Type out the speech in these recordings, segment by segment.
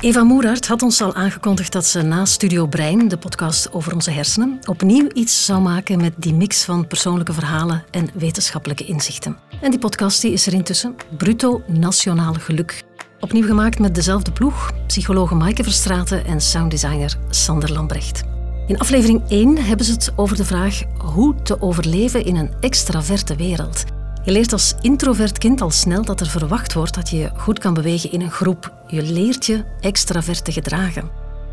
Eva Moeraert had ons al aangekondigd dat ze na Studio Brein, de podcast over onze hersenen, opnieuw iets zou maken met die mix van persoonlijke verhalen en wetenschappelijke inzichten. En die podcast die is er intussen, Bruto Nationaal Geluk. Opnieuw gemaakt met dezelfde ploeg, psychologe Maaike Verstraten en sounddesigner Sander Lambrecht. In aflevering 1 hebben ze het over de vraag hoe te overleven in een extraverte wereld. Je leert als introvert kind al snel dat er verwacht wordt dat je goed kan bewegen in een groep. Je leert je extravert te gedragen.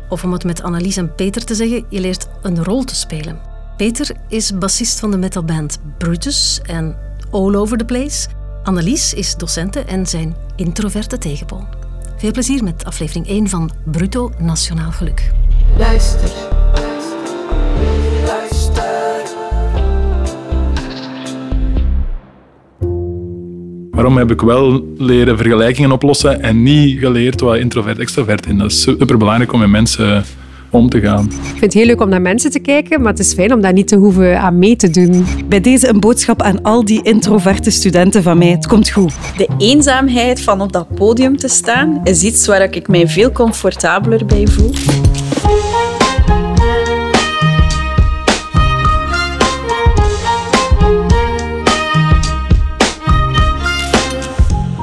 Of om het met Annelies en Peter te zeggen, je leert een rol te spelen. Peter is bassist van de metalband Brutus en All Over The Place. Annelies is docente en zijn introverte tegenpool. Veel plezier met aflevering 1 van Bruto Nationaal Geluk. Luister. Waarom heb ik wel leren vergelijkingen oplossen en niet geleerd wat introvert-extrovert in? Dat is superbelangrijk om met mensen om te gaan. Ik vind het heel leuk om naar mensen te kijken, maar het is fijn om daar niet te hoeven aan mee te doen. Bij deze een boodschap aan al die introverte studenten van mij. Het komt goed. De eenzaamheid van op dat podium te staan is iets waar ik mij veel comfortabeler bij voel.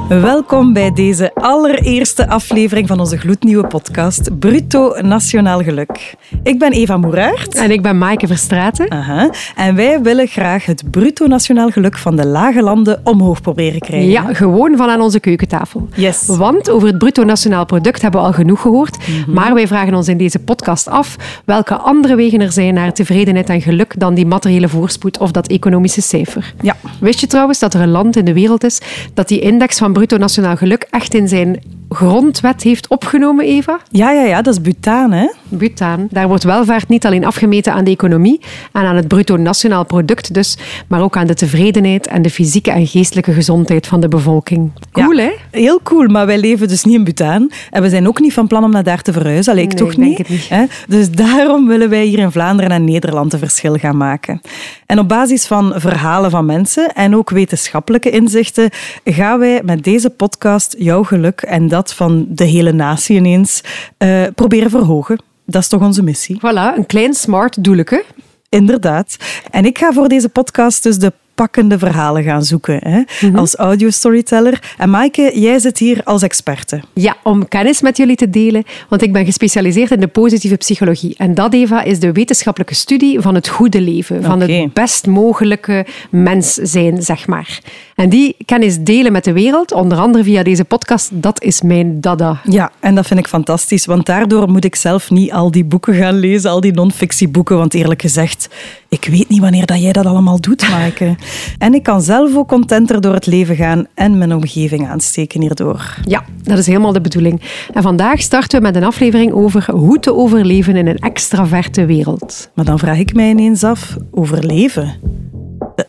Welkom bij deze allereerste aflevering van onze gloednieuwe podcast Bruto Nationaal Geluk. Ik ben Eva Moeraert. En ik ben Maaike Verstraten. Aha. En wij willen graag het Bruto Nationaal Geluk van de lage landen omhoog proberen krijgen. Ja, gewoon van aan onze keukentafel. Yes. Want over het bruto nationaal product hebben we al genoeg gehoord. Mhm. Maar wij vragen ons in deze podcast af welke andere wegen er zijn naar tevredenheid en geluk dan die materiële voorspoed of dat economische cijfer. Ja. Wist je trouwens dat er een land in de wereld is dat die index van bruto nationaal geluk echt in zijn grondwet heeft opgenomen, Eva? Ja, ja, ja, dat is Bhutan, hè? Bhutan. Daar wordt welvaart niet alleen afgemeten aan de economie en aan het bruto nationaal product dus, maar ook aan de tevredenheid en de fysieke en geestelijke gezondheid van de bevolking. Cool, Ja. hè? Heel cool, maar wij leven dus niet in Bhutan. En we zijn ook niet van plan om naar daar te verhuizen. Allee, ik Nee, toch niet. niet. Hè? Dus daarom willen wij hier in Vlaanderen en Nederland een verschil gaan maken. En op basis van verhalen van mensen en ook wetenschappelijke inzichten gaan wij met deze podcast jouw geluk en dat van de hele natie ineens eh, proberen verhogen. Dat is toch onze missie? Voilà, een klein smart doeleke. Inderdaad. En ik ga voor deze podcast dus de pakkende verhalen gaan zoeken hè? als audio-storyteller. En Maaike, jij zit hier als experte. Ja, om kennis met jullie te delen, want ik ben gespecialiseerd in de positieve psychologie. En dat, Eva, is de wetenschappelijke studie van het goede leven, van het best mogelijke mens zijn, zeg maar. En die kennis delen met de wereld, onder andere via deze podcast, dat is mijn dada. Ja, en dat vind ik fantastisch, want daardoor moet ik zelf niet al die boeken gaan lezen, al die non-fictieboeken, want eerlijk gezegd, ik weet niet wanneer dat jij dat allemaal doet, Maaike. En ik kan zelf ook contenter door het leven gaan en mijn omgeving aansteken hierdoor. Ja, dat is helemaal de bedoeling. En vandaag starten we met een aflevering over hoe te overleven in een extraverte wereld. Maar dan vraag ik mij ineens af, overleven?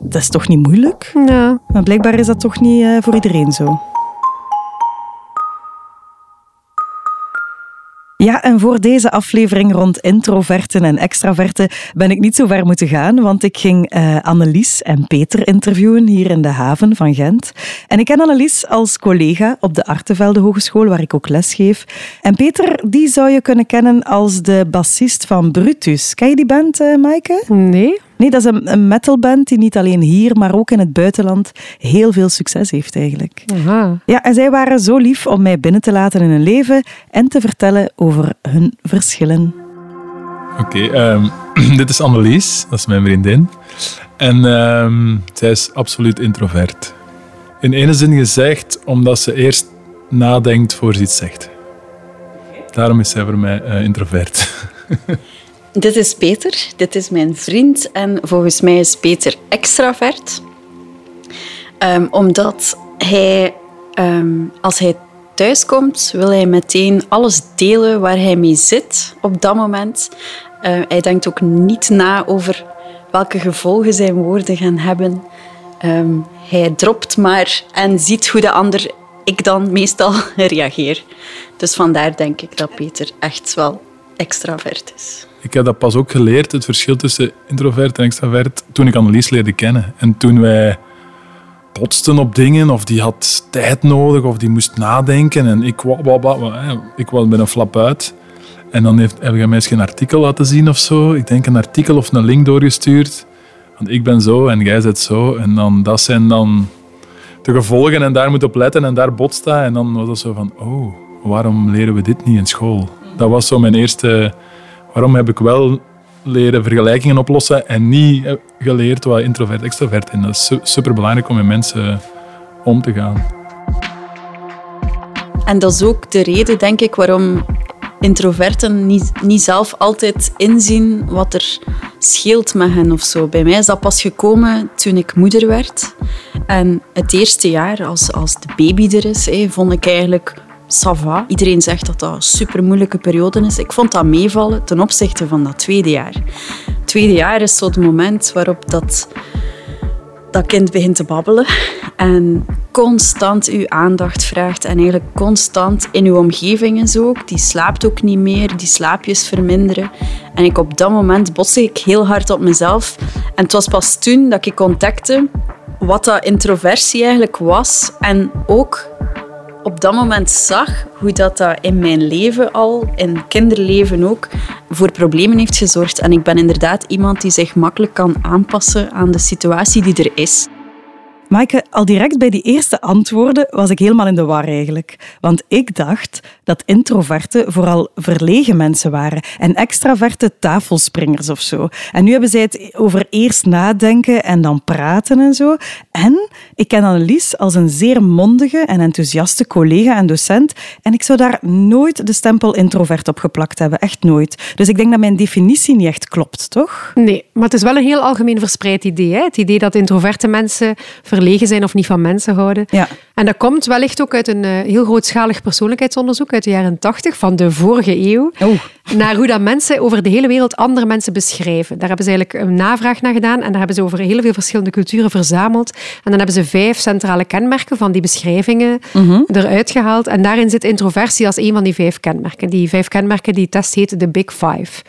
Dat, is toch niet moeilijk? Ja, Maar blijkbaar is dat toch niet eh, voor iedereen zo. Ja, en voor deze aflevering rond introverten en extraverten ben ik niet zo ver moeten gaan, want ik ging eh, Annelies en Peter interviewen hier in de haven van Gent. En ik ken Annelies als collega op de Artevelde Hogeschool, waar ik ook les geef. En Peter, die zou je kunnen kennen als de bassist van Brutus. Ken je die band, eh Maaike? nee? Nee, dat is een, een metalband die niet alleen hier, maar ook in het buitenland heel veel succes heeft eigenlijk. Aha. Ja, en zij waren zo lief om mij binnen te laten in hun leven en te vertellen over hun verschillen. Oké, ehm, dit is Annelies, dat is mijn vriendin. En ehm, zij is absoluut introvert. In ene zin gezegd, omdat ze eerst nadenkt voor ze iets zegt. Daarom is zij voor mij eh, introvert. Dit is Peter, dit is mijn vriend en volgens mij is Peter extravert. Ehm, omdat hij, ehm, als hij thuiskomt, wil hij meteen alles delen waar hij mee zit op dat moment. Eh, hij denkt ook niet na over welke gevolgen zijn woorden gaan hebben. Ehm, hij dropt maar en ziet hoe de ander, ik dan meestal, reageer. Dus vandaar denk ik dat Peter echt wel extravert is. Ik heb dat pas ook geleerd, het verschil tussen introvert en extravert, toen ik Annelies leerde kennen. En toen wij botste op dingen of die had tijd nodig of die moest nadenken. En ik, ik was met een flap uit. En dan heeft, heb je mij eens geen artikel laten zien of zo. Ik denk een artikel of een link doorgestuurd. Want ik ben zo en jij zit zo. En dan, dat zijn dan de gevolgen en daar moet op letten en daar botst dat. En dan was het zo van, oh, waarom leren we dit niet in school? Dat was zo mijn eerste... Waarom heb ik wel leren vergelijkingen oplossen en niet eh, geleerd wat introvert-extrovert in? Dat is su- superbelangrijk om met mensen om te gaan. En dat is ook de reden, denk ik, waarom introverten niet, niet zelf altijd inzien wat er scheelt met hen of zo. Bij mij is dat pas gekomen toen ik moeder werd. En het eerste jaar, als, als de baby er is, hé, vond ik eigenlijk ça va. Iedereen zegt dat dat een super moeilijke periode is. Ik vond dat meevallen ten opzichte van dat tweede jaar. Tweede jaar is zo het moment waarop dat dat kind begint te babbelen en constant uw aandacht vraagt en eigenlijk constant in uw omgeving is ook. Die slaapt ook niet meer, die slaapjes verminderen. En ik op dat moment botste ik heel hard op mezelf. En het was pas toen dat ik ontdekte wat dat introversie eigenlijk was en ook op dat moment zag hoe dat, dat in mijn leven al, in kinderleven ook, voor problemen heeft gezorgd. En ik ben inderdaad iemand die zich makkelijk kan aanpassen aan de situatie die er is. Maaike, al direct bij die eerste antwoorden was ik helemaal in de war eigenlijk. Want ik dacht dat introverten vooral verlegen mensen waren en extraverte tafelspringers of zo. En nu hebben zij het over eerst nadenken en dan praten en zo. En ik ken Annelies als een zeer mondige en enthousiaste collega en docent. En ik zou daar nooit de stempel introvert op geplakt hebben. Echt nooit. Dus ik denk dat mijn definitie niet echt klopt, toch? Nee, maar het is wel een heel algemeen verspreid idee. Hè? Het idee dat introverte mensen verlegen zijn of niet van mensen houden. Ja. En dat komt wellicht ook uit een eh, heel grootschalig persoonlijkheidsonderzoek uit de jaren 80 van de vorige eeuw. Naar hoe dat mensen over de hele wereld andere mensen beschrijven. Daar hebben ze eigenlijk een navraag naar gedaan en daar hebben ze over heel veel verschillende culturen verzameld. En dan hebben ze vijf centrale kenmerken van die beschrijvingen eruit gehaald. En daarin zit introversie als een van die vijf kenmerken. Die vijf kenmerken, die test heet de Big Five.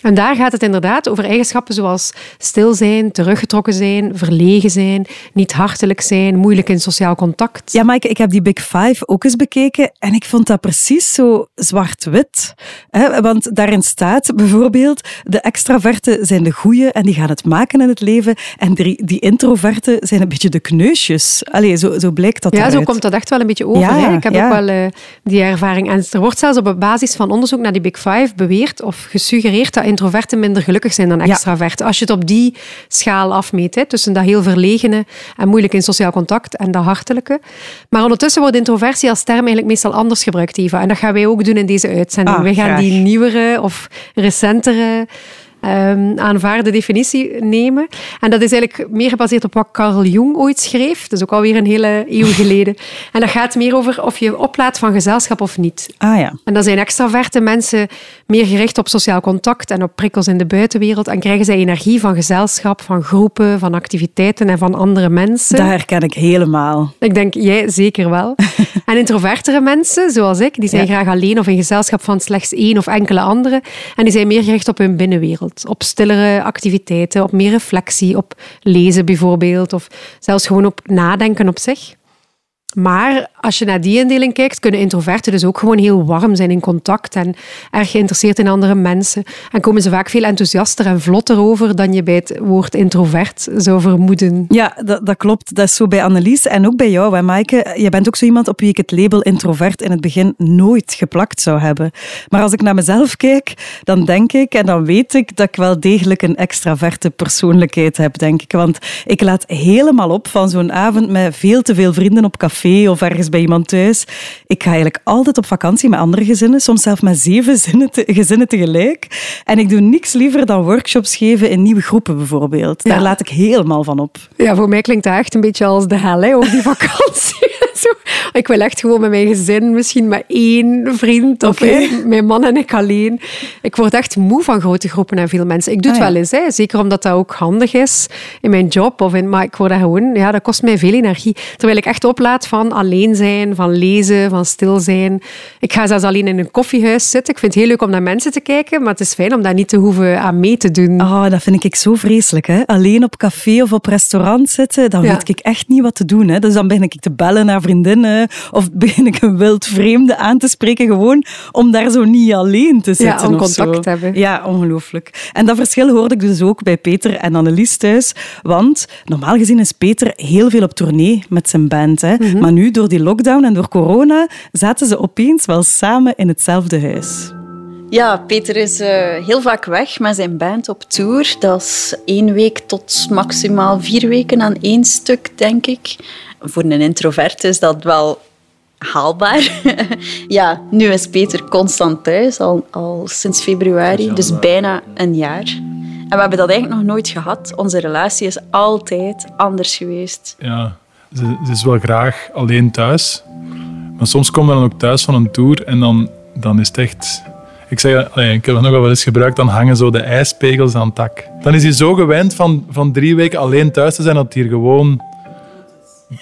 En daar gaat het inderdaad over eigenschappen zoals stil zijn, teruggetrokken zijn, verlegen zijn, niet hartelijk zijn, moeilijk in sociaal contact. Ja, Maaike, ik heb die Big Five ook eens bekeken en ik vond dat precies zo zwart-wit. Want daarin staat bijvoorbeeld, de extraverten zijn de goeie en die gaan het maken in het leven en die, die introverten zijn een beetje de kneusjes. Allee, zo, zo blijkt dat Ja, zo komt dat echt wel een beetje over. Ja, hè. Ik heb ja. ook wel eh, die ervaring. En er wordt zelfs op basis van onderzoek naar die Big Five beweerd of gesuggereerd dat introverten minder gelukkig zijn dan extraverten. Als je het op die schaal afmeet, hè, tussen dat heel verlegene en moeilijk in sociaal contact en dat hartelijke. Maar ondertussen wordt introversie als term eigenlijk meestal anders gebruikt, Eva. En dat gaan wij ook doen in deze uitzending. Ah, wij gaan graag. die nieuwere of recentere ehm, aanvaarde definitie nemen. En dat is eigenlijk meer gebaseerd op wat Carl Jung ooit schreef. Dat is ook alweer een hele eeuw geleden. En dat gaat meer over of je oplaat van gezelschap of niet. Ah ja. En dan zijn extraverte mensen meer gericht op sociaal contact en op prikkels in de buitenwereld. En krijgen zij energie van gezelschap, van groepen, van activiteiten en van andere mensen. Dat herken ik helemaal. Ik denk, jij zeker wel. En introvertere mensen, zoals ik, die zijn Ja. graag alleen of in gezelschap van slechts één of enkele anderen. En die zijn meer gericht op hun binnenwereld. Op stillere activiteiten, op meer reflectie, op lezen bijvoorbeeld. Of zelfs gewoon op nadenken op zich. Maar als je naar die indeling kijkt, kunnen introverten dus ook gewoon heel warm zijn in contact en erg geïnteresseerd in andere mensen. En komen ze vaak veel enthousiaster en vlotter over dan je bij het woord introvert zou vermoeden. Ja, dat, dat klopt. Dat is zo bij Annelies en ook bij jou, hè, Maaike. Je bent ook zo iemand op wie ik het label introvert in het begin nooit geplakt zou hebben. Maar als ik naar mezelf kijk, dan denk ik en dan weet ik dat ik wel degelijk een extraverte persoonlijkheid heb, denk ik. Want ik laat helemaal op van zo'n avond met veel te veel vrienden op café of ergens bij iemand thuis. Ik ga eigenlijk altijd op vakantie met andere gezinnen, soms zelfs met zeven gezinnen tegelijk. En ik doe niks liever dan workshops geven in nieuwe groepen bijvoorbeeld. Daar Ja. laat ik helemaal van op. Ja, voor mij klinkt dat echt een beetje als de hel, hè, op die vakantie. Zo Ik wil echt gewoon met mijn gezin, misschien met één vriend of mijn man en ik alleen. Ik word echt moe van grote groepen en veel mensen. Ik doe het Ah, ja. wel eens, hè. zeker omdat dat ook handig is in mijn job. Of in, maar ik word daar gewoon, ja, dat kost mij veel energie. Terwijl ik echt oplaad van alleen zijn, van lezen, van stil zijn. Ik ga zelfs alleen in een koffiehuis zitten. Ik vind het heel leuk om naar mensen te kijken, maar het is fijn om daar niet te hoeven aan mee te doen. Oh, dat vind ik zo vreselijk. Hè? Alleen op café of op restaurant zitten, dan Ja. weet ik echt niet wat te doen. Hè? Dus dan begin ik te bellen naar vriendinnen of begin ik een wild vreemde aan te spreken, gewoon om daar zo niet alleen te zitten. om of contact zo. te hebben. Ja, ongelooflijk. En dat verschil hoorde ik dus ook bij Peter en Annelies thuis. Want normaal gezien is Peter heel veel op tournee met zijn band. Hè? Mhm. Maar nu, door die lockdown en door corona, zaten ze opeens wel samen in hetzelfde huis. Ja, Peter is eh, heel vaak weg met zijn band op tour. Dat is één week tot maximaal vier weken aan één stuk, denk ik. Voor een introvert is dat wel haalbaar. ja, nu is Peter constant thuis, al, al sinds februari, dus bijna een jaar. En we hebben dat eigenlijk nog nooit gehad. Onze relatie is altijd anders geweest. Ja, ze, ze is wel graag alleen thuis. Maar soms komt ze dan ook thuis van een tour en dan, dan is het echt... Ik zeg, allee, ik heb het nog wel eens gebruikt, dan hangen zo de ijspegels aan het dak. Dan is hij zo gewend van, van drie weken alleen thuis te zijn, dat hij hier gewoon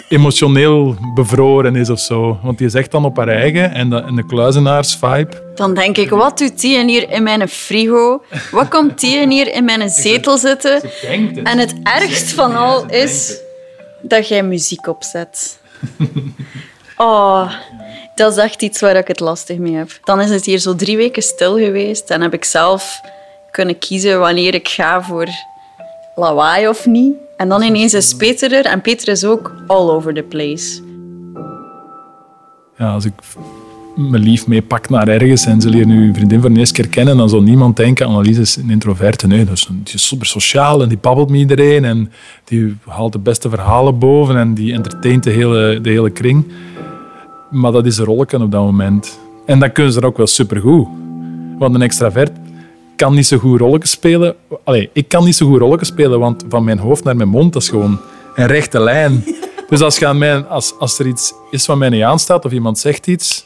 emotioneel bevroren is of zo. Want die is echt dan op haar eigen en de, en de kluizenaars-vibe. Dan denk ik, wat doet die hier in mijn frigo? Wat komt die hier in mijn zetel zitten? En het ergst van al is dat jij muziek opzet. Oh, dat is echt iets waar ik het lastig mee heb. Dan is het hier zo drie weken stil geweest en heb ik zelf kunnen kiezen wanneer ik ga voor lawaai of niet. En dan ineens is Peter er en Peter is ook all over the place. Ja, als ik mijn lief meepak naar ergens en ze leren nu vriendin voor de eerste keer kennen, dan zal niemand denken, Annelies is een introverte. Nee, dat is een- die is super sociaal en die babbelt met iedereen en die haalt de beste verhalen boven en die entertaint de hele, de hele kring. Maar dat is een rolletje op dat moment. En dan kunnen ze er ook wel supergoed. Want een extravert kan niet zo goed rolletjes spelen. Allee, ik kan niet zo goed rolletjes spelen, want van mijn hoofd naar mijn mond, dat is gewoon een rechte lijn. Dus als, je aan mij, als, als er iets is wat mij niet aanstaat of iemand zegt iets,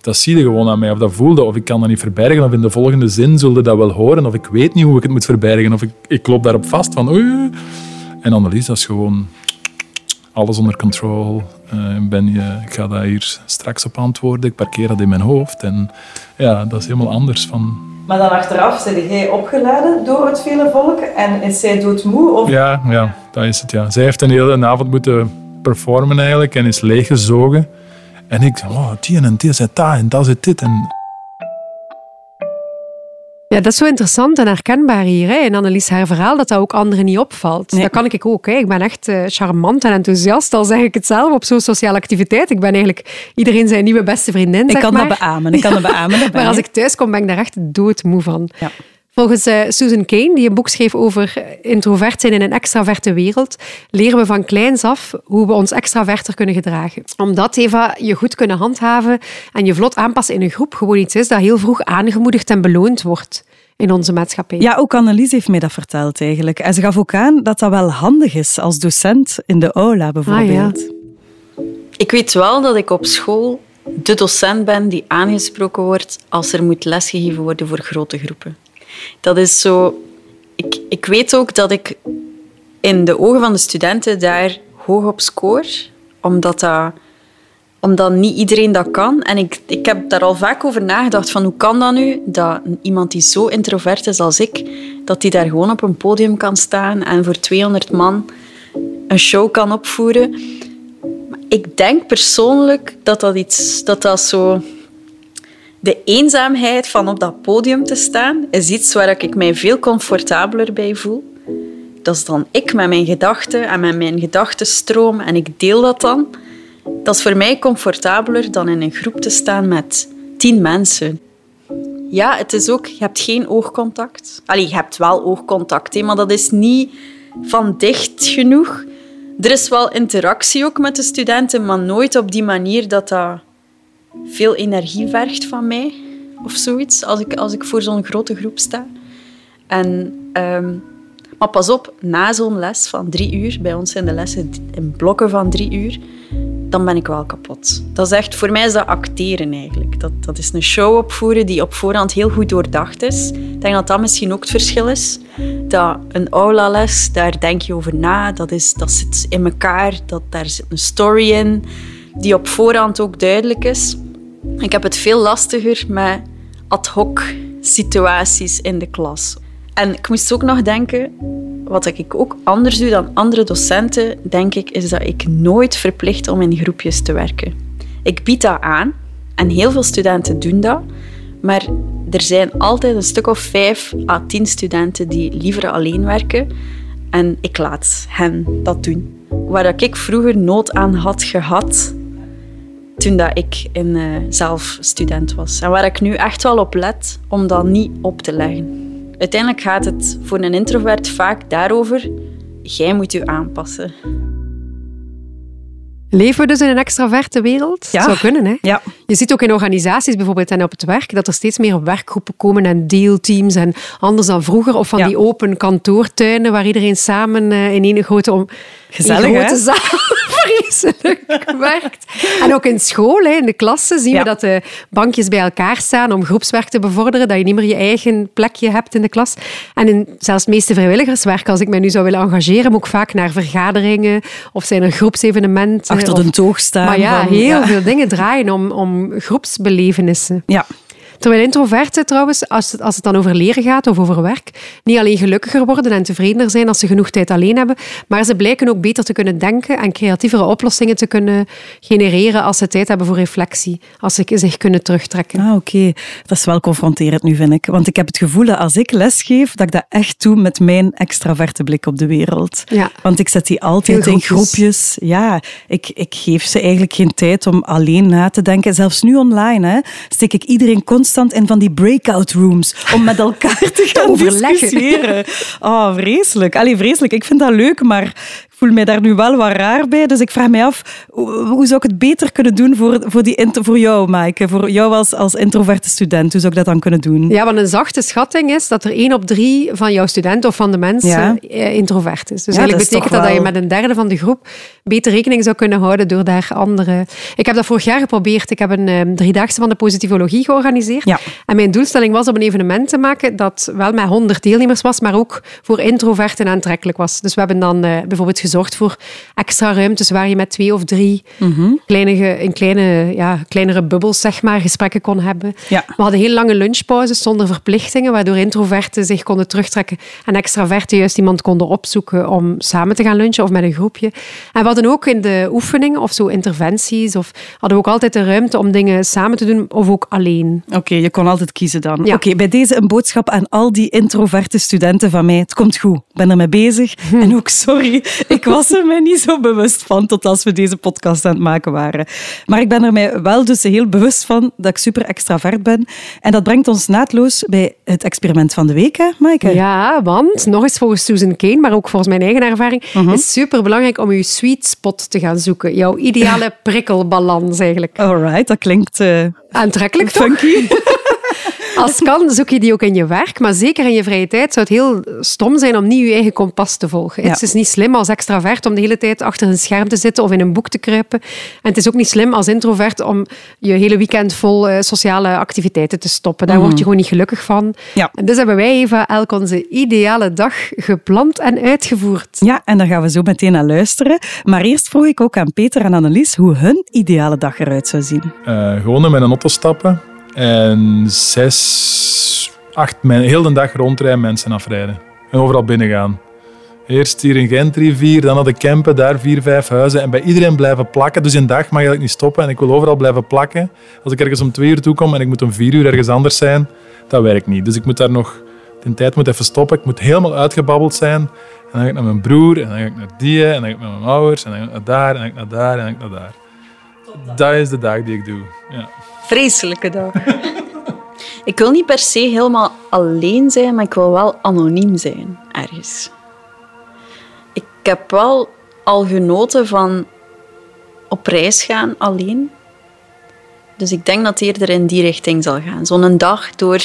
dat zie je gewoon aan mij. Of dat voelde, of ik kan dat niet verbergen. Of in de volgende zin zullen je dat wel horen. Of ik weet niet hoe ik het moet verbergen. Of ik, ik loop daarop vast van oei. En Annelies, dat is gewoon alles onder control. Eh, ik ben, je, ik ga daar hier straks op antwoorden. Ik parkeer dat in mijn hoofd. En ja, dat is helemaal anders van... Maar dan achteraf, zijn jij opgeladen door het vele volk en is zij doodmoe? Of... Ja, ja, dat is het. Ja. Zij heeft een hele avond moeten performen eigenlijk en is leeggezogen. En ik zei, oh, die en die zit daar en dat zit dit. En Ja, dat is zo interessant en herkenbaar hier. Hè? In Annelies haar verhaal, dat dat ook anderen niet opvalt. Nee. Dat kan ik ook. Hè? Ik ben echt eh, charmant en enthousiast, al zeg ik het zelf, op zo'n sociale activiteit. Ik ben eigenlijk iedereen zijn nieuwe beste vriendin, Ik zeg kan maar. dat beamen. Ik kan dat beamen. Maar als ik. ik thuis kom, ben ik daar echt doodmoe van. Ja. Volgens eh, Susan Cain, die een boek schreef over introvert zijn in een extraverte wereld, leren we van kleins af hoe we ons extraverter kunnen gedragen. Omdat, Eva, je goed kunnen handhaven en je vlot aanpassen in een groep gewoon iets is dat heel vroeg aangemoedigd en beloond wordt in onze maatschappij. Ja, ook Annelies heeft mij dat verteld eigenlijk. En ze gaf ook aan dat dat wel handig is als docent in de aula bijvoorbeeld. Ik weet wel dat ik op school de docent ben die aangesproken wordt als er moet lesgegeven worden voor grote groepen. Dat is zo... Ik, ik weet ook dat ik in de ogen van de studenten daar hoog op scoor, omdat, dat, omdat niet iedereen dat kan. En ik, ik heb daar al vaak over nagedacht van hoe kan dat nu, dat iemand die zo introvert is als ik, dat die daar gewoon op een podium kan staan en voor 200 man een show kan opvoeren. Ik denk persoonlijk dat dat iets, dat dat zo... De eenzaamheid van op dat podium te staan, is iets waar ik mij veel comfortabeler bij voel. Dat is dan ik met mijn gedachten en met mijn gedachtenstroom en ik deel dat dan. Dat is voor mij comfortabeler dan in een groep te staan met tien mensen. Ja, het is ook, je hebt geen oogcontact. Allee, je hebt wel oogcontact, maar dat is niet van dicht genoeg. Er is wel interactie ook met de studenten, maar nooit op die manier dat dat veel energie vergt van mij of zoiets, als ik, als ik voor zo'n grote groep sta. En, ehm, maar pas op, na zo'n les van drie uur, bij ons zijn de lessen in blokken van drie uur, dan ben ik wel kapot. Dat is echt, voor mij is dat acteren eigenlijk. Dat, dat is een show opvoeren die op voorhand heel goed doordacht is. Ik denk dat dat misschien ook het verschil is. Dat een aula-les, daar denk je over na. Dat, is, dat zit in elkaar. Dat, daar zit een story in die op voorhand ook duidelijk is. Ik heb het veel lastiger met ad hoc situaties in de klas. En ik moest ook nog denken, wat ik ook anders doe dan andere docenten, denk ik, is dat ik nooit verplicht om in groepjes te werken. Ik bied dat aan en heel veel studenten doen dat, maar er zijn altijd een stuk of vijf à tien studenten die liever alleen werken en ik laat hen dat doen. Waar ik vroeger nood aan had gehad, toen dat ik uh, zelf student was. En waar ik nu echt wel op let om dat niet op te leggen. Uiteindelijk gaat het voor een introvert vaak daarover, jij moet je aanpassen. Leven we dus in een extraverte wereld? Ja. Zou kunnen, hè? Ja. Je ziet ook in organisaties bijvoorbeeld en op het werk dat er steeds meer werkgroepen komen en deelteams en anders dan vroeger. Of van Ja. die open kantoortuinen waar iedereen samen eh, in één grote, om, Gezellig, één hè? grote zaal vreselijk werkt. En ook in school, hè, in de klassen, zien Ja. we dat de bankjes bij elkaar staan om groepswerk te bevorderen, dat je niet meer je eigen plekje hebt in de klas. En in zelfs het meeste vrijwilligerswerk, als ik mij nu zou willen engageren, moet ik vaak naar vergaderingen of zijn er groepsevenementen. Achter de toog staan. maar ja, van- heel ja. veel dingen draaien om, om groepsbelevenissen. Ja. Terwijl introverten trouwens, als het, als het dan over leren gaat of over werk, niet alleen gelukkiger worden en tevredener zijn als ze genoeg tijd alleen hebben, maar ze blijken ook beter te kunnen denken en creatievere oplossingen te kunnen genereren als ze tijd hebben voor reflectie, als ze zich kunnen terugtrekken. Ah, oké. Dat is wel confronterend nu, vind ik. Want ik heb het gevoel dat als ik lesgeef, dat ik dat echt doe met mijn extraverte blik op de wereld. Ja. Want ik zet die altijd in groepjes. groepjes. Ja, ik, ik geef ze eigenlijk geen tijd om alleen na te denken. Zelfs nu online hè, steek ik iedereen constant in van die breakout rooms om met elkaar te gaan overleggen. discussiëren. Oh, vreselijk. Allee, vreselijk. Ik vind dat leuk, maar voel mij daar nu wel wat raar bij. Dus ik vraag mij af, hoe zou ik het beter kunnen doen voor, voor, die, voor jou, Maaike? Voor jou als, als introverte student. Hoe zou ik dat dan kunnen doen? Ja, want een zachte schatting is dat er één op drie van jouw studenten of van de mensen Ja. eh, introvert is. Dus Ja, eigenlijk dat is betekent dat dat je met een derde van de groep beter rekening zou kunnen houden door daar andere... Ik heb dat vorig jaar geprobeerd. Ik heb een eh, driedaagse van de positivologie georganiseerd. Ja. En mijn doelstelling was om een evenement te maken dat wel met 100 deelnemers was, maar ook voor introverten aantrekkelijk was. Dus we hebben dan eh, bijvoorbeeld gezorgd voor extra ruimtes waar je met twee of drie kleine, ge- in kleine, ja, kleinere bubbels zeg maar, gesprekken kon hebben. Ja. We hadden heel lange lunchpauzes zonder verplichtingen, waardoor introverten zich konden terugtrekken en extraverten juist iemand konden opzoeken om samen te gaan lunchen of met een groepje. En we hadden ook in de oefeningen of zo interventies, of hadden we ook altijd de ruimte om dingen samen te doen of ook alleen. Oké, je kon altijd kiezen dan. Ja. Oké, bij deze een boodschap aan al die introverte studenten van mij. Het komt goed, ik ben ermee bezig. En ook, sorry, ik was er mij niet zo bewust van tot als we deze podcast aan het maken waren. Maar ik ben er mij wel dus heel bewust van dat ik super extravert ben. En dat brengt ons naadloos bij het experiment van de week, hè, Maaike? Ja, want nog eens volgens Susan Kane, maar ook volgens mijn eigen ervaring, Mhm. is super belangrijk om je sweet spot te gaan zoeken. Jouw ideale prikkelbalans eigenlijk. Alright, dat klinkt eh, Aantrekkelijk toch? Als kan, zoek je die ook in je werk, maar zeker in je vrije tijd zou het heel stom zijn om niet je eigen kompas te volgen. Ja. Het is niet slim als extravert om de hele tijd achter een scherm te zitten of in een boek te kruipen. En het is ook niet slim als introvert om je hele weekend vol eh, sociale activiteiten te stoppen. Daar word je gewoon niet gelukkig van. Mhm. Ja. En dus hebben wij, Eva, elk onze ideale dag gepland en uitgevoerd. Ja, en daar gaan we zo meteen naar luisteren. Maar eerst vroeg ik ook aan Peter en Annelies hoe hun ideale dag eruit zou zien. Eh, gewoon in mijn auto stappen en zes, acht, mijn, heel de dag rondrijden, mensen afrijden. En overal binnen gaan. Eerst hier in Gent drie, vier, dan naar de Kempen, daar vier, vijf huizen. En bij iedereen blijven plakken. Dus in dag mag je eigenlijk niet stoppen. En ik wil overal blijven plakken. Als ik ergens om twee uur toe kom en ik moet om vier uur ergens anders zijn, dat werkt niet. Dus ik moet daar nog... De tijd moet even stoppen. Ik moet helemaal uitgebabbeld zijn. En dan ga ik naar mijn broer, en dan ga ik naar die, en dan ga ik naar mijn ouders, en dan ga ik naar daar, en dan ga ik naar daar, en dan ga ik naar daar. Dat is de dag die ik doe. Ja. Vreselijke dag. ik wil niet per se helemaal alleen zijn, maar ik wil wel anoniem zijn ergens. Ik heb wel al genoten van op reis gaan alleen. Dus ik denk dat het eerder in die richting zal gaan. Zo'n dag door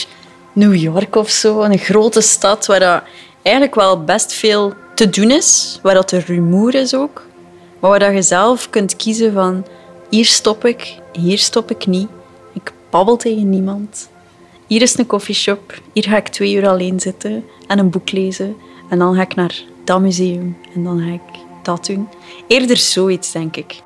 New York of zo, een grote stad waar dat eigenlijk wel best veel te doen is, waar dat er rumoer is ook, Maar waar je zelf kunt kiezen van hier stop ik, hier stop ik niet. Babbel tegen niemand. Hier is een koffieshop, hier ga ik twee uur alleen zitten en een boek lezen. En dan ga ik naar dat museum en dan ga ik dat doen. Eerder zoiets, denk ik.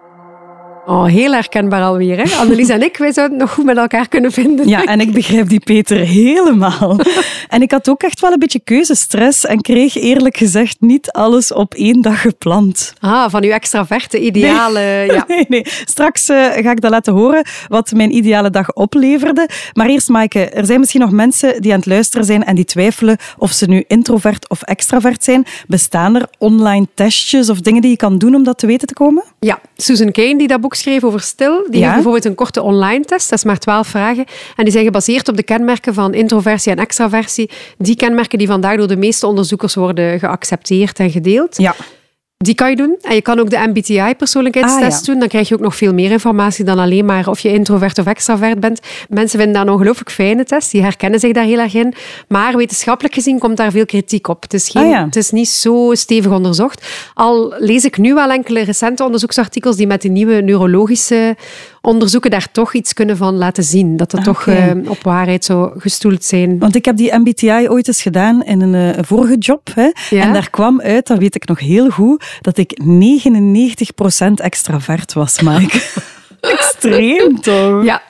Oh, heel herkenbaar alweer. Hè? Annelies en ik, wij zouden het nog goed met elkaar kunnen vinden. Ja, en ik begrijp die Peter helemaal. En ik had ook echt wel een beetje keuzestress en kreeg eerlijk gezegd niet alles op één dag gepland. Ah, van uw extraverte ideale... Nee, Ja. nee, nee. Straks eh, ga ik dat laten horen, wat mijn ideale dag opleverde. Maar eerst, Maaike, er zijn misschien nog mensen die aan het luisteren zijn en die twijfelen of ze nu introvert of extravert zijn. Bestaan er online testjes of dingen die je kan doen om dat te weten te komen? Ja, Susan Cain, die dat boek schreef over stil, die Ja? heeft bijvoorbeeld een korte online test, dat is maar twaalf vragen. En die zijn gebaseerd op de kenmerken van introversie en extraversie. Die kenmerken die vandaag door de meeste onderzoekers worden geaccepteerd en gedeeld. Ja. Die kan je doen. En je kan ook de MBTI-persoonlijkheidstest Ah, ja. doen. Dan krijg je ook nog veel meer informatie dan alleen maar of je introvert of extravert bent. Mensen vinden dat een ongelooflijk fijne test. Die herkennen zich daar heel erg in. Maar wetenschappelijk gezien komt daar veel kritiek op. Het is, geen, Ah, ja. het is niet zo stevig onderzocht. Al lees ik nu wel enkele recente onderzoeksartikels die met de nieuwe neurologische onderzoeken daar toch iets kunnen van laten zien. Dat het Ah, toch eh, op waarheid zou gestoeld zijn. Want ik heb die MBTI ooit eens gedaan in een, eh, een vorige job. Hè. Ja? En daar kwam uit, dat weet ik nog heel goed, dat ik 99% extravert was, Mike. Extreem toch? Ja,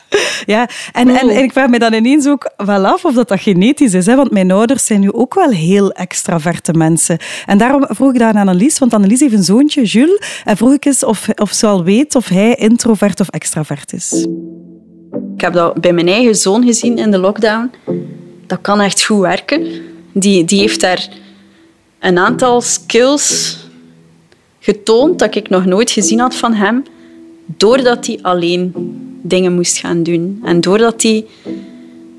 Ja, en, en, en ik vraag me dan ineens ook wel af of dat, dat genetisch is. Hè? Want mijn ouders zijn nu ook wel heel extraverte mensen. En daarom vroeg ik dat aan Annelies, want Annelies heeft een zoontje, Jules. En vroeg ik eens of, of ze al weet of hij introvert of extravert is. Ik heb dat bij mijn eigen zoon gezien in de lockdown. Dat kan echt goed werken. Die, die heeft daar een aantal skills getoond dat ik nog nooit gezien had van hem. Doordat hij alleen dingen moest gaan doen. En doordat hij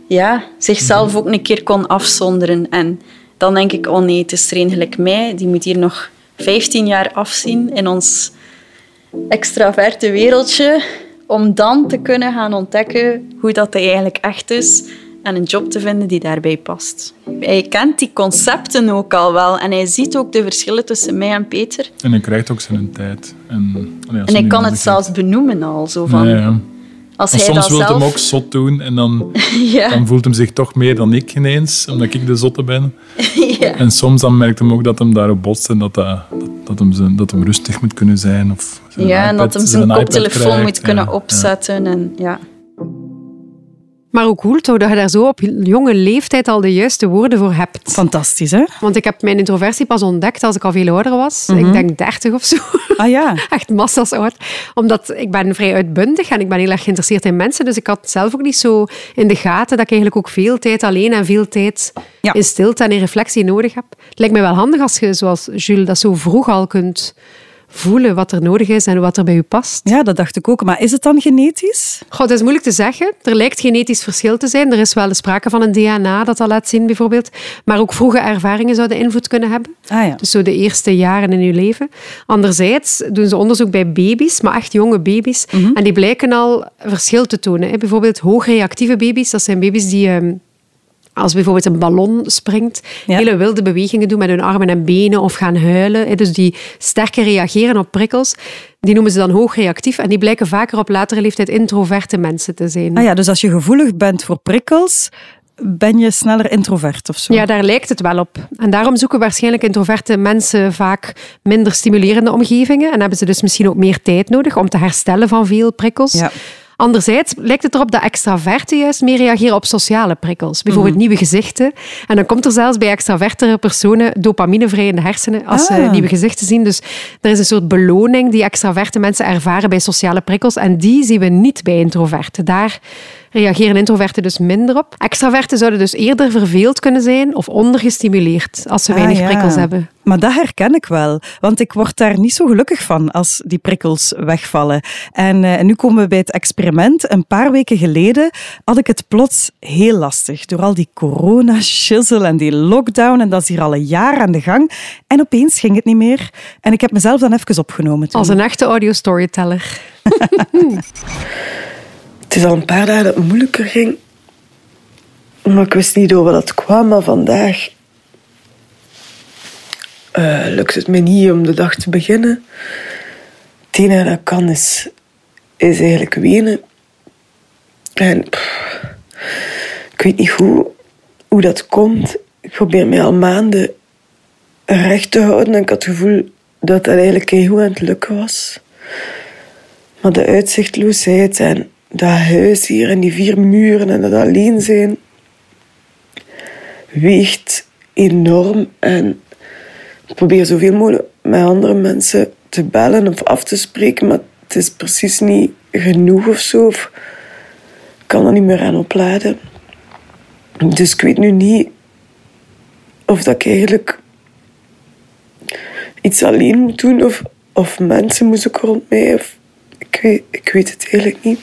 ja, zichzelf ook een keer kon afzonderen. En dan denk ik, oh nee, het is er een gelijk mij. Die moet hier nog 15 jaar afzien in ons extraverte wereldje om dan te kunnen gaan ontdekken hoe dat eigenlijk echt is en een job te vinden die daarbij past. Hij kent die concepten ook al wel en hij ziet ook de verschillen tussen mij en Peter. En hij krijgt ook zijn tijd. En, allee, En hij kan het zelfs benoemen al. Zo van, Ja, ja. Als hij soms dat wil zelf... hem ook zot doen en dan, ja, dan voelt hem zich toch meer dan ik ineens, omdat ik de zotte ben. ja. En soms dan merkt hem ook dat hem daarop botst en dat, dat, dat, dat, hem, zijn, dat hem rustig moet kunnen zijn. Of zijn ja, en dat hij zijn iPad koptelefoon moet kunnen opzetten. En, ja. Maar ook cool toch dat je daar zo op jonge leeftijd al de juiste woorden voor hebt. Fantastisch, hè? Want ik heb mijn introversie pas ontdekt als ik al veel ouder was. Ik denk 30 of zo. Ah ja. Echt massa's oud. Omdat ik ben vrij uitbundig en ik ben heel erg geïnteresseerd in mensen. Dus ik had zelf ook niet zo in de gaten dat ik eigenlijk ook veel tijd alleen en veel tijd Ja. in stilte en in reflectie nodig heb. Het lijkt me wel handig als je, zoals Jules, dat zo vroeg al kunt voelen wat er nodig is en wat er bij u past. Ja, dat dacht ik ook. Maar is het dan genetisch? Goh, dat is moeilijk te zeggen. Er lijkt genetisch verschil te zijn. Er is wel sprake van een DNA dat dat laat zien, bijvoorbeeld. Maar ook vroege ervaringen zouden invloed kunnen hebben. Ah ja. Dus zo de eerste jaren in je leven. Anderzijds doen ze onderzoek bij baby's, maar echt jonge baby's. Mhm. En die blijken al verschil te tonen. Bijvoorbeeld hoogreactieve baby's, dat zijn baby's die... als bijvoorbeeld een ballon springt, Ja. hele wilde bewegingen doen met hun armen en benen of gaan huilen. Dus die sterker reageren op prikkels. Die noemen ze dan hoogreactief. En die blijken vaker op latere leeftijd introverte mensen te zijn. Ah ja, dus als je gevoelig bent voor prikkels, ben je sneller introvert of zo? Ja, daar lijkt het wel op. En daarom zoeken waarschijnlijk introverte mensen vaak minder stimulerende omgevingen en hebben ze dus misschien ook meer tijd nodig om te herstellen van veel prikkels. Ja. Anderzijds lijkt het erop dat extraverten juist meer reageren op sociale prikkels. Bijvoorbeeld Mhm. nieuwe gezichten. En dan komt er zelfs bij extravertere personen dopamine vrij in de hersenen als ze Ah. nieuwe gezichten zien. Dus er is een soort beloning die extraverte mensen ervaren bij sociale prikkels. En die zien we niet bij introverten. Daar reageren introverten dus minder op. Extraverten zouden dus eerder verveeld kunnen zijn of ondergestimuleerd als ze Ah, weinig ja. prikkels hebben. Maar dat herken ik wel, want ik word daar niet zo gelukkig van als die prikkels wegvallen. En eh, nu komen we bij het experiment. Een paar weken geleden had ik het plots heel lastig door al die corona-shizzle en die lockdown. En dat is hier al een jaar aan de gang. En opeens ging het niet meer. En ik heb mezelf dan even opgenomen. toen. Als een echte audio storyteller. Het is al een paar dagen dat het moeilijker ging. Maar ik wist niet door wat dat kwam. Maar vandaag eh, lukt het me niet om de dag te beginnen. enige dat kan is, is eigenlijk wenen. En ik weet niet hoe, hoe dat komt. Ik probeer mij al maanden recht te houden en ik had het gevoel dat dat eigenlijk heel goed aan het lukken was. Maar de uitzichtloosheid en dat huis hier en die vier muren en dat alleen zijn weegt enorm. En ik probeer zoveel mogelijk met andere mensen te bellen of af te spreken, maar het is precies niet genoeg of zo. Of ik kan er niet meer aan opladen. Dus ik weet nu niet of dat ik eigenlijk iets alleen moet doen of, of mensen moeten rond mij. Of, ik, weet, ik weet het eigenlijk niet.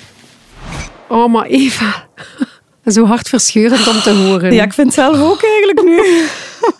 Oh, maar Eva. Zo hartverscheurend om te horen. Ja, ik vind het zelf ook eigenlijk nu.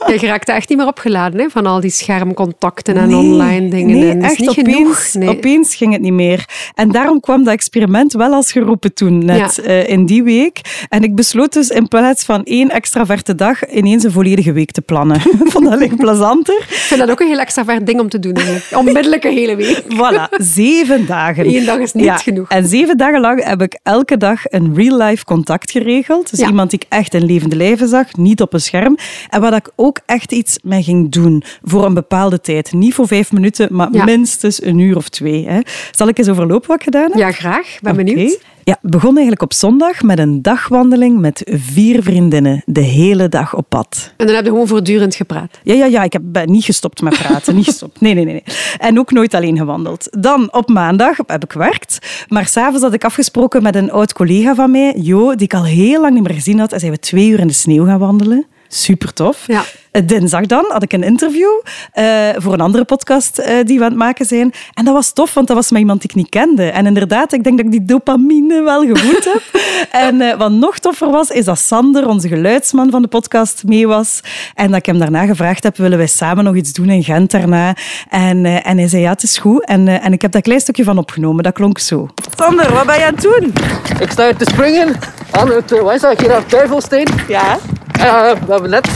Je raakte echt niet meer opgeladen hè, van al die schermcontacten en online dingen. Nee, en echt niet opeens, genoeg. Nee. opeens ging het niet meer. En daarom kwam dat experiment wel als geroepen toen, net Ja. eh, in die week. En ik besloot dus in plaats van één extraverte dag ineens een volledige week te plannen. Vond dat eigenlijk plezanter. Ik vind dat ook een heel extravert ding om te doen. Onmiddellijk een hele week. Voilà, zeven dagen. Eén dag is niet Ja, genoeg. En zeven dagen lang heb ik elke dag een real-life contact geregeld. Dus Ja. iemand die ik echt in levende lijven zag, niet op een scherm. En waar ik ook echt iets mee ging doen voor een bepaalde tijd. Niet voor vijf minuten, maar Ja. minstens een uur of twee. Hè. Zal ik eens overlopen wat ik gedaan heb? Ja, graag. Ben benieuwd. Ja, begon eigenlijk op zondag met een dagwandeling met vier vriendinnen. De hele dag op pad. En dan heb je gewoon voortdurend gepraat. Ja, ja, ja, ik heb ben niet gestopt met praten. niet gestopt. Nee, nee, nee, nee. En ook nooit alleen gewandeld. Dan op maandag heb ik gewerkt. Maar s'avonds had ik afgesproken met een oud collega van mij, Jo, die ik al heel lang niet meer gezien had. En zijn we twee uur in de sneeuw gaan wandelen. Super tof. Ja. Eh, Dinsdag dan had ik een interview eh, voor een andere podcast eh, die we aan het maken zijn. En dat was tof, want dat was met iemand die ik niet kende. En inderdaad, ik denk dat ik die dopamine wel gevoeld heb. en eh, wat nog toffer was, is dat Sander, onze geluidsman van de podcast, mee was. En dat ik hem daarna gevraagd heb, willen wij samen nog iets doen in Gent daarna? En, eh, en hij zei, ja, het is goed. En, eh, en ik heb daar een klein stukje van opgenomen. Dat klonk zo. Sander, wat ben je aan het doen? Ik sta hier te springen aan het, uh, wat is dat, Gerard Tuivelsteen. Ja. Uh, we hebben net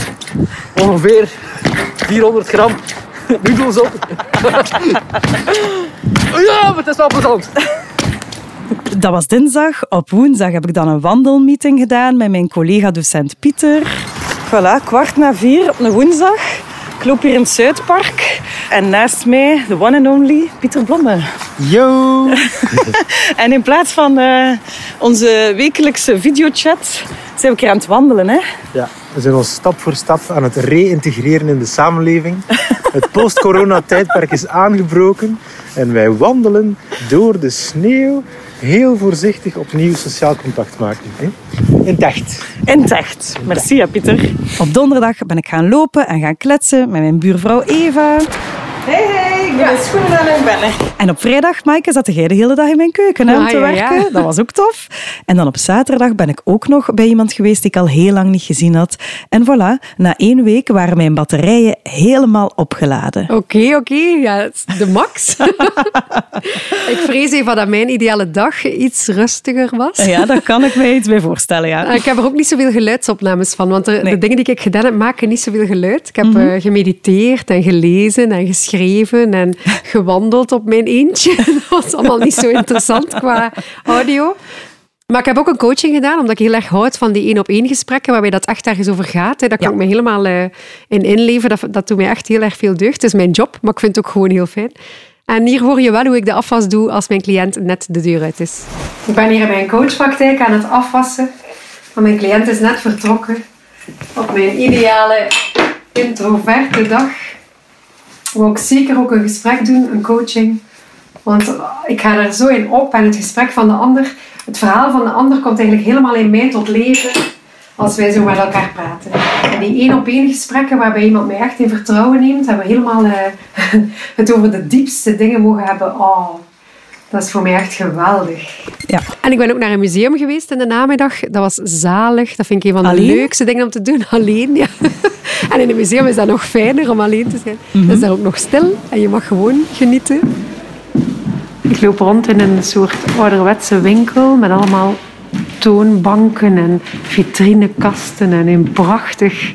ongeveer 400 gram noedels op. ja, maar het is wel plezant. Dat was dinsdag. Op woensdag heb ik dan een wandelmeeting gedaan met mijn collega-docent Pieter. Voilà, kwart na vier op een woensdag. Ik loop hier in het Zuidpark. En naast mij, de one and only, Pieter Blomme. Yo! En in plaats van eh, onze wekelijkse videochat, zijn we hier aan het wandelen. Hè? Ja, we zijn ons stap voor stap aan het reïntegreren in de samenleving. Het post-corona-tijdperk is aangebroken en wij wandelen door de sneeuw heel voorzichtig opnieuw sociaal contact maken. Hè? In echt. Merci, hè, Pieter. Op donderdag ben ik gaan lopen en gaan kletsen met mijn buurvrouw Eva. Ik ben de schoenen aan het bellen. En op vrijdag, Maaike, zat jij de hele dag in mijn keuken hè, om Ah, te ja, ja. werken. Dat was ook tof. En dan op zaterdag ben ik ook nog bij iemand geweest die ik al heel lang niet gezien had. En voilà, na één week waren mijn batterijen helemaal opgeladen. Oké, oké. Ja, de max. ik vrees even dat mijn ideale dag iets rustiger was. Ja, daar kan ik me iets bij voorstellen, ja. Ah, Ik heb er ook niet zoveel geluidsopnames van, want de, Nee. Mhm. de dingen die ik gedaan heb, maken niet zoveel geluid. Ik heb eh, gemediteerd en gelezen en geschreven en gewandeld op mijn eentje. Dat was allemaal niet zo interessant qua audio. Maar ik heb ook een coaching gedaan, omdat ik heel erg houd van die één-op-één gesprekken, waarbij dat echt ergens over gaat. Hè. Daar kan Ja. ik me helemaal eh, in inleven. Dat, dat doet mij echt heel erg veel deugd. Het is mijn job, maar ik vind het ook gewoon heel fijn. En hier hoor je wel hoe ik de afwas doe als mijn cliënt net de deur uit is. Ik ben hier in mijn coachpraktijk aan het afwassen. Maar mijn cliënt is net vertrokken. Op mijn ideale introverte dag. Wil ik zeker ook een gesprek doen, een coaching. Want ik ga er zo in op en het gesprek van de ander, het verhaal van de ander komt eigenlijk helemaal in mij tot leven als wij zo met elkaar praten. En die één op één gesprekken waarbij iemand mij echt in vertrouwen neemt en we helemaal eh, het over de diepste dingen mogen hebben. Oh, dat is voor mij echt geweldig. Ja. En ik ben ook naar een museum geweest in de namiddag. Dat was zalig. Dat vind ik een van de Alleen? leukste dingen om te doen. Alleen, ja. En in een museum is dat nog fijner om alleen te zijn. Het is daar ook nog stil en je mag gewoon genieten. Ik loop rond in een soort ouderwetse winkel met allemaal toonbanken en vitrinekasten en in prachtig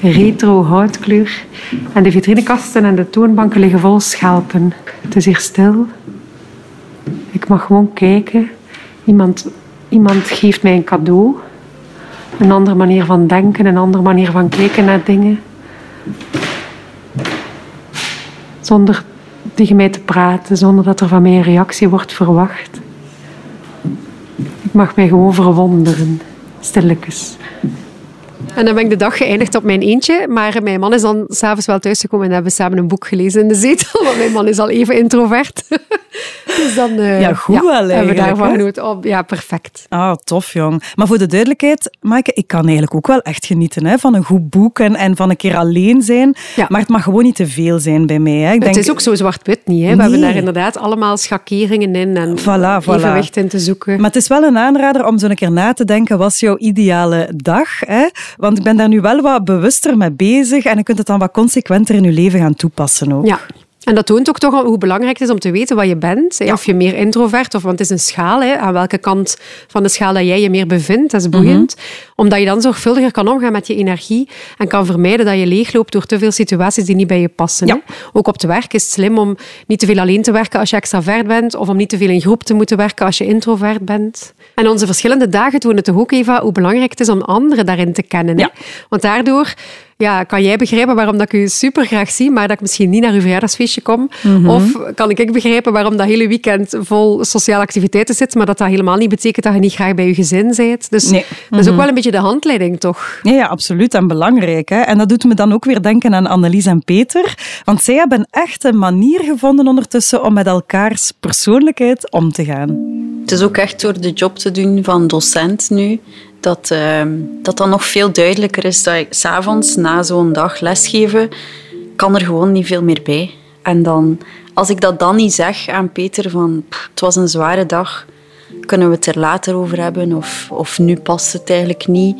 retro houtkleur. En de vitrinekasten en de toonbanken liggen vol schelpen. Het is hier stil Ik mag gewoon kijken. Iemand, iemand geeft mij een cadeau. Een andere manier van denken, een andere manier van kijken naar dingen. Zonder tegen mij te praten, zonder dat er van mij een reactie wordt verwacht. Ik mag mij gewoon verwonderen, stilletjes. En dan ben ik de dag geëindigd op mijn eentje. Maar mijn man is dan s'avonds wel thuisgekomen en hebben we samen een boek gelezen in de zetel. Want mijn man is al even introvert. Dus dan uh, ja, goed wel hebben we daarvan genoten. Oh, ja, perfect. Ah, tof jong. Maar voor de duidelijkheid, Maaike, ik kan eigenlijk ook wel echt genieten hè, van een goed boek en, en van een keer alleen zijn. Ja. Maar het mag gewoon niet te veel zijn bij mij. Hè. Ik Het is ook zo zwart-wit niet. Hè? We Nee. hebben daar inderdaad allemaal schakeringen in en Voilà, voilà. evenwicht in te zoeken. Maar het is wel een aanrader om zo een keer na te denken, wat is jouw ideale dag? Hè? Want ik ben daar nu wel wat bewuster mee bezig en je kunt het dan wat consequenter in je leven gaan toepassen ook. En dat toont ook toch hoe belangrijk het is om te weten wat je bent. Of je meer introvert, of, want het is een schaal. Hè? Aan welke kant van de schaal dat jij je meer bevindt, dat is boeiend. Omdat je dan zorgvuldiger kan omgaan met je energie en kan vermijden dat je leegloopt door te veel situaties die niet bij je passen. Ja. Hè? Ook op het werk is het slim om niet te veel alleen te werken als je extravert bent, of om niet te veel in groep te moeten werken als je introvert bent. En onze verschillende dagen tonen toch ook, Eva, hoe belangrijk het is om anderen daarin te kennen. Hè? Ja. Want daardoor ja, kan jij begrijpen waarom dat ik u super graag zie, maar dat ik misschien niet naar uw verjaardagsfeestje kom. Mhm. Of kan ik begrijpen waarom dat hele weekend vol sociale activiteiten zit, maar dat dat helemaal niet betekent dat je niet graag bij je gezin bent. Dus Nee. dat is ook wel een beetje de handleiding, toch? Ja, ja, absoluut. En belangrijk. Hè? En dat doet me dan ook weer denken aan Annelies en Peter. Want zij hebben echt een manier gevonden ondertussen om met elkaars persoonlijkheid om te gaan. Het is ook echt door de job te doen van docent nu, dat, ehm, dat dan nog veel duidelijker is dat ik s'avonds na zo'n dag lesgeven, kan er gewoon niet veel meer bij. En dan, als ik dat dan niet zeg aan Peter van "Pff, het was een zware dag, kunnen we het er later over hebben of, of nu past het eigenlijk niet,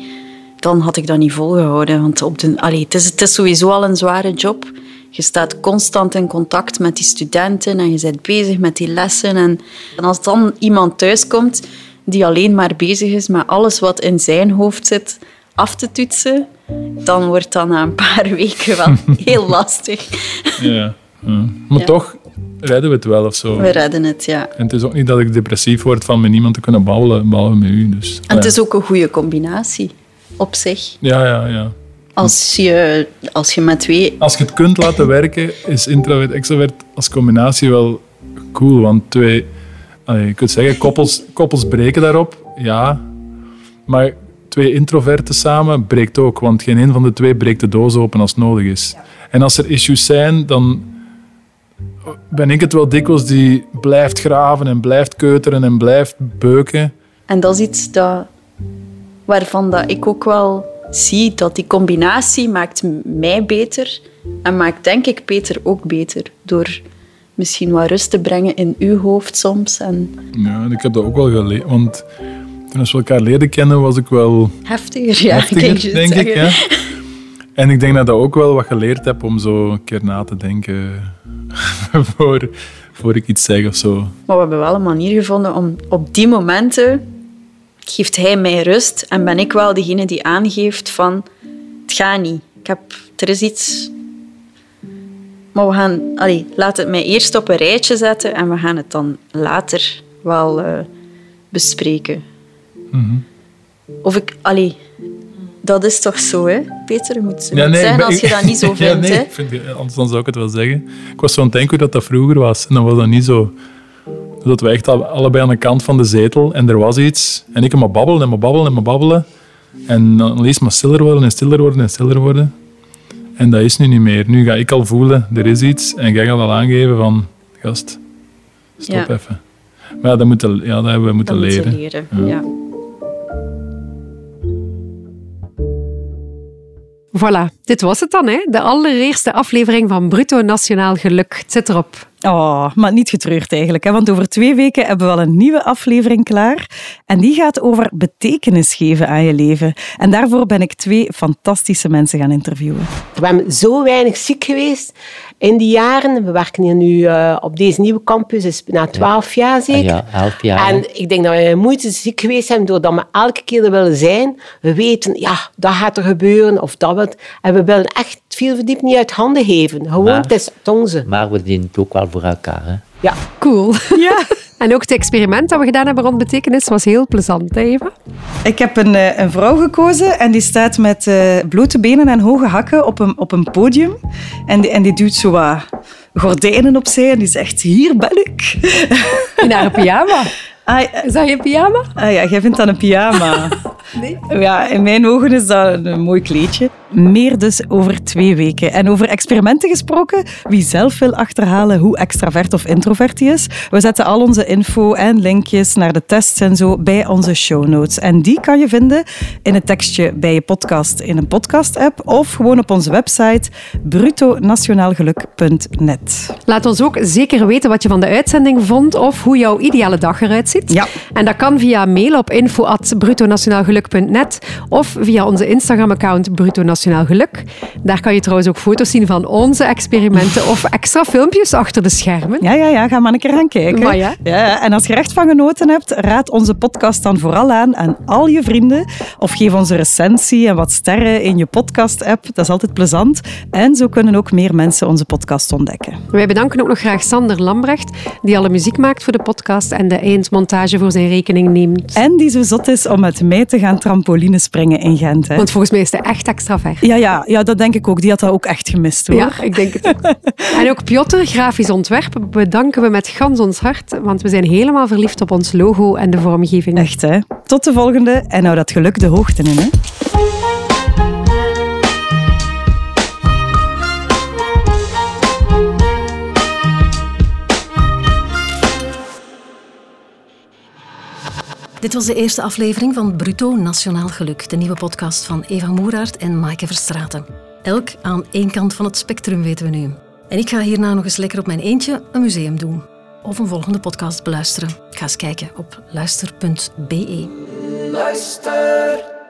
dan had ik dat niet volgehouden. Want op de, allee, het, is, het is sowieso al een zware job. Je staat constant in contact met die studenten en je bent bezig met die lessen. En, en als dan iemand thuiskomt die alleen maar bezig is met alles wat in zijn hoofd zit af te toetsen, dan wordt dat na een paar weken wel heel lastig. Ja. ja. Maar Ja. toch redden we het wel of zo. We redden het, ja. En het is ook niet dat ik depressief word van met niemand te kunnen babbelen, behalve met u. Dus, En het is ook een goede combinatie op zich. Ja, ja, ja. Als je, als je met twee... Als je het kunt laten werken, is introvert extrovert als combinatie wel cool. Want twee, allee, je kunt zeggen, koppels, koppels breken daarop, ja. Maar twee introverten samen breekt ook, want geen een van de twee breekt de doos open als nodig is. En als er issues zijn, dan ben ik het wel dikwijls die blijft graven en blijft keuteren en blijft beuken. En dat is iets dat, waarvan dat ik ook wel zie dat die combinatie maakt mij beter en maakt denk ik Peter ook beter door misschien wat rust te brengen in uw hoofd soms en Ja, en ik heb dat ook wel geleerd, want toen we elkaar leren kennen was ik wel heftiger. Ja, heftiger, denk ik. Ja. En ik denk dat ik dat ook wel wat geleerd heb om zo een keer na te denken voor, voor ik iets zeg of zo. Maar we hebben wel een manier gevonden om op die momenten geeft hij mij rust en ben ik wel degene die aangeeft van het gaat niet. Ik heb, er is iets. Maar we gaan, allee, laat het mij eerst op een rijtje zetten en we gaan het dan later wel eh, bespreken. Of ik, allee, dat is toch zo, hè? Peter, je moet, ik zeggen ben- als je dat niet zo Ja, vindt. nee, hè? ik vind, anders dan zou ik het wel zeggen. Ik was zo aan het denken hoe dat, dat vroeger was. En dan was dat niet zo. Dat we echt al- allebei aan de kant van de zetel en er was iets. En ik maar babbelen en maar babbelen en maar babbelen. En dan lees maar stiller worden en stiller worden en stiller worden. En dat is nu niet meer. Nu ga ik al voelen, er is iets. En jij gaat al aangeven van, gast, stop Ja. even. Maar ja, dat, moeten, ja, dat hebben we moeten Dat leren. leren. Ja. Voilà, dit was het dan, hè? de allereerste aflevering van Bruto Nationaal Geluk. Het zit erop. Oh, maar niet getreurd eigenlijk, hè? want over twee weken hebben we al een nieuwe aflevering klaar. En die gaat over betekenis geven aan je leven. En daarvoor ben ik twee fantastische mensen gaan interviewen. We hebben zo weinig ziek geweest in die jaren. We werken hier nu eh, op deze nieuwe campus is na twaalf jaar zeker. Ja, elf jaar. En ik denk dat we moeite ziek geweest zijn doordat we elke keer er willen zijn. We weten, ja, dat gaat er gebeuren of dat wat. En we willen echt veel verdiep niet uit handen geven. Gewoon, Maar- het is het onze. Maar we dienen het ook wel voor elkaar. Hè? Ja. Cool. Ja, En ook het experiment dat we gedaan hebben rond betekenis was heel plezant, hè, Eva? Ik heb een, eh, een vrouw gekozen en die staat met eh, blote benen en hoge hakken op een, op een podium. En die, en die duwt zo wat gordijnen opzij en die zegt, hier ben ik. In haar pyjama. Ah, Is dat je pyjama? ah ja, jij vindt dat een pyjama. Nee. Ja, in mijn ogen is dat een mooi kleedje. Meer dus over twee weken. En over experimenten gesproken, wie zelf wil achterhalen hoe extravert of introvert hij is, we zetten al onze info en linkjes naar de tests en zo bij onze show notes. En die kan je vinden in het tekstje bij je podcast in een podcast-app of gewoon op onze website brutonationaalgeluk.net. Laat ons ook zeker weten wat je van de uitzending vond of hoe jouw ideale dag eruit ziet. Ja. En dat kan via mail op of via onze Instagram-account Bruto Nationaal Geluk. Daar kan je trouwens ook foto's zien van onze experimenten of extra filmpjes achter de schermen. Ja, ja, ja, ga maar een keer gaan kijken. Maar ja. Ja, en als je echt van genoten hebt, raad onze podcast dan vooral aan aan al je vrienden. Of geef ons een recensie en wat sterren in je podcast-app. Dat is altijd plezant. En zo kunnen ook meer mensen onze podcast ontdekken. Wij bedanken ook nog graag Sander Lambrecht, die alle muziek maakt voor de podcast en de eindmontage voor zijn rekening neemt. En die zo zot is om met mij te gaan trampoline springen in Gent. Hè. Want volgens mij is hij echt extra ver. Ja, ja, ja, dat denk ik ook. Die had dat ook echt gemist, hoor. Ja, ik denk het ook. En ook Piotr, grafisch ontwerp, bedanken we met gans ons hart, want we zijn helemaal verliefd op ons logo en de vormgeving. Echt, hè. Tot de volgende. En hou dat geluk de hoogte in, hè. Dit was de eerste aflevering van Bruto Nationaal Geluk, de nieuwe podcast van Eva Moeraert en Maaike Verstraeten. Elk aan één kant van het spectrum weten we nu. En ik ga hierna nog eens lekker op mijn eentje een museum doen. Of een volgende podcast beluisteren. Ga eens kijken op luister.be. Luister.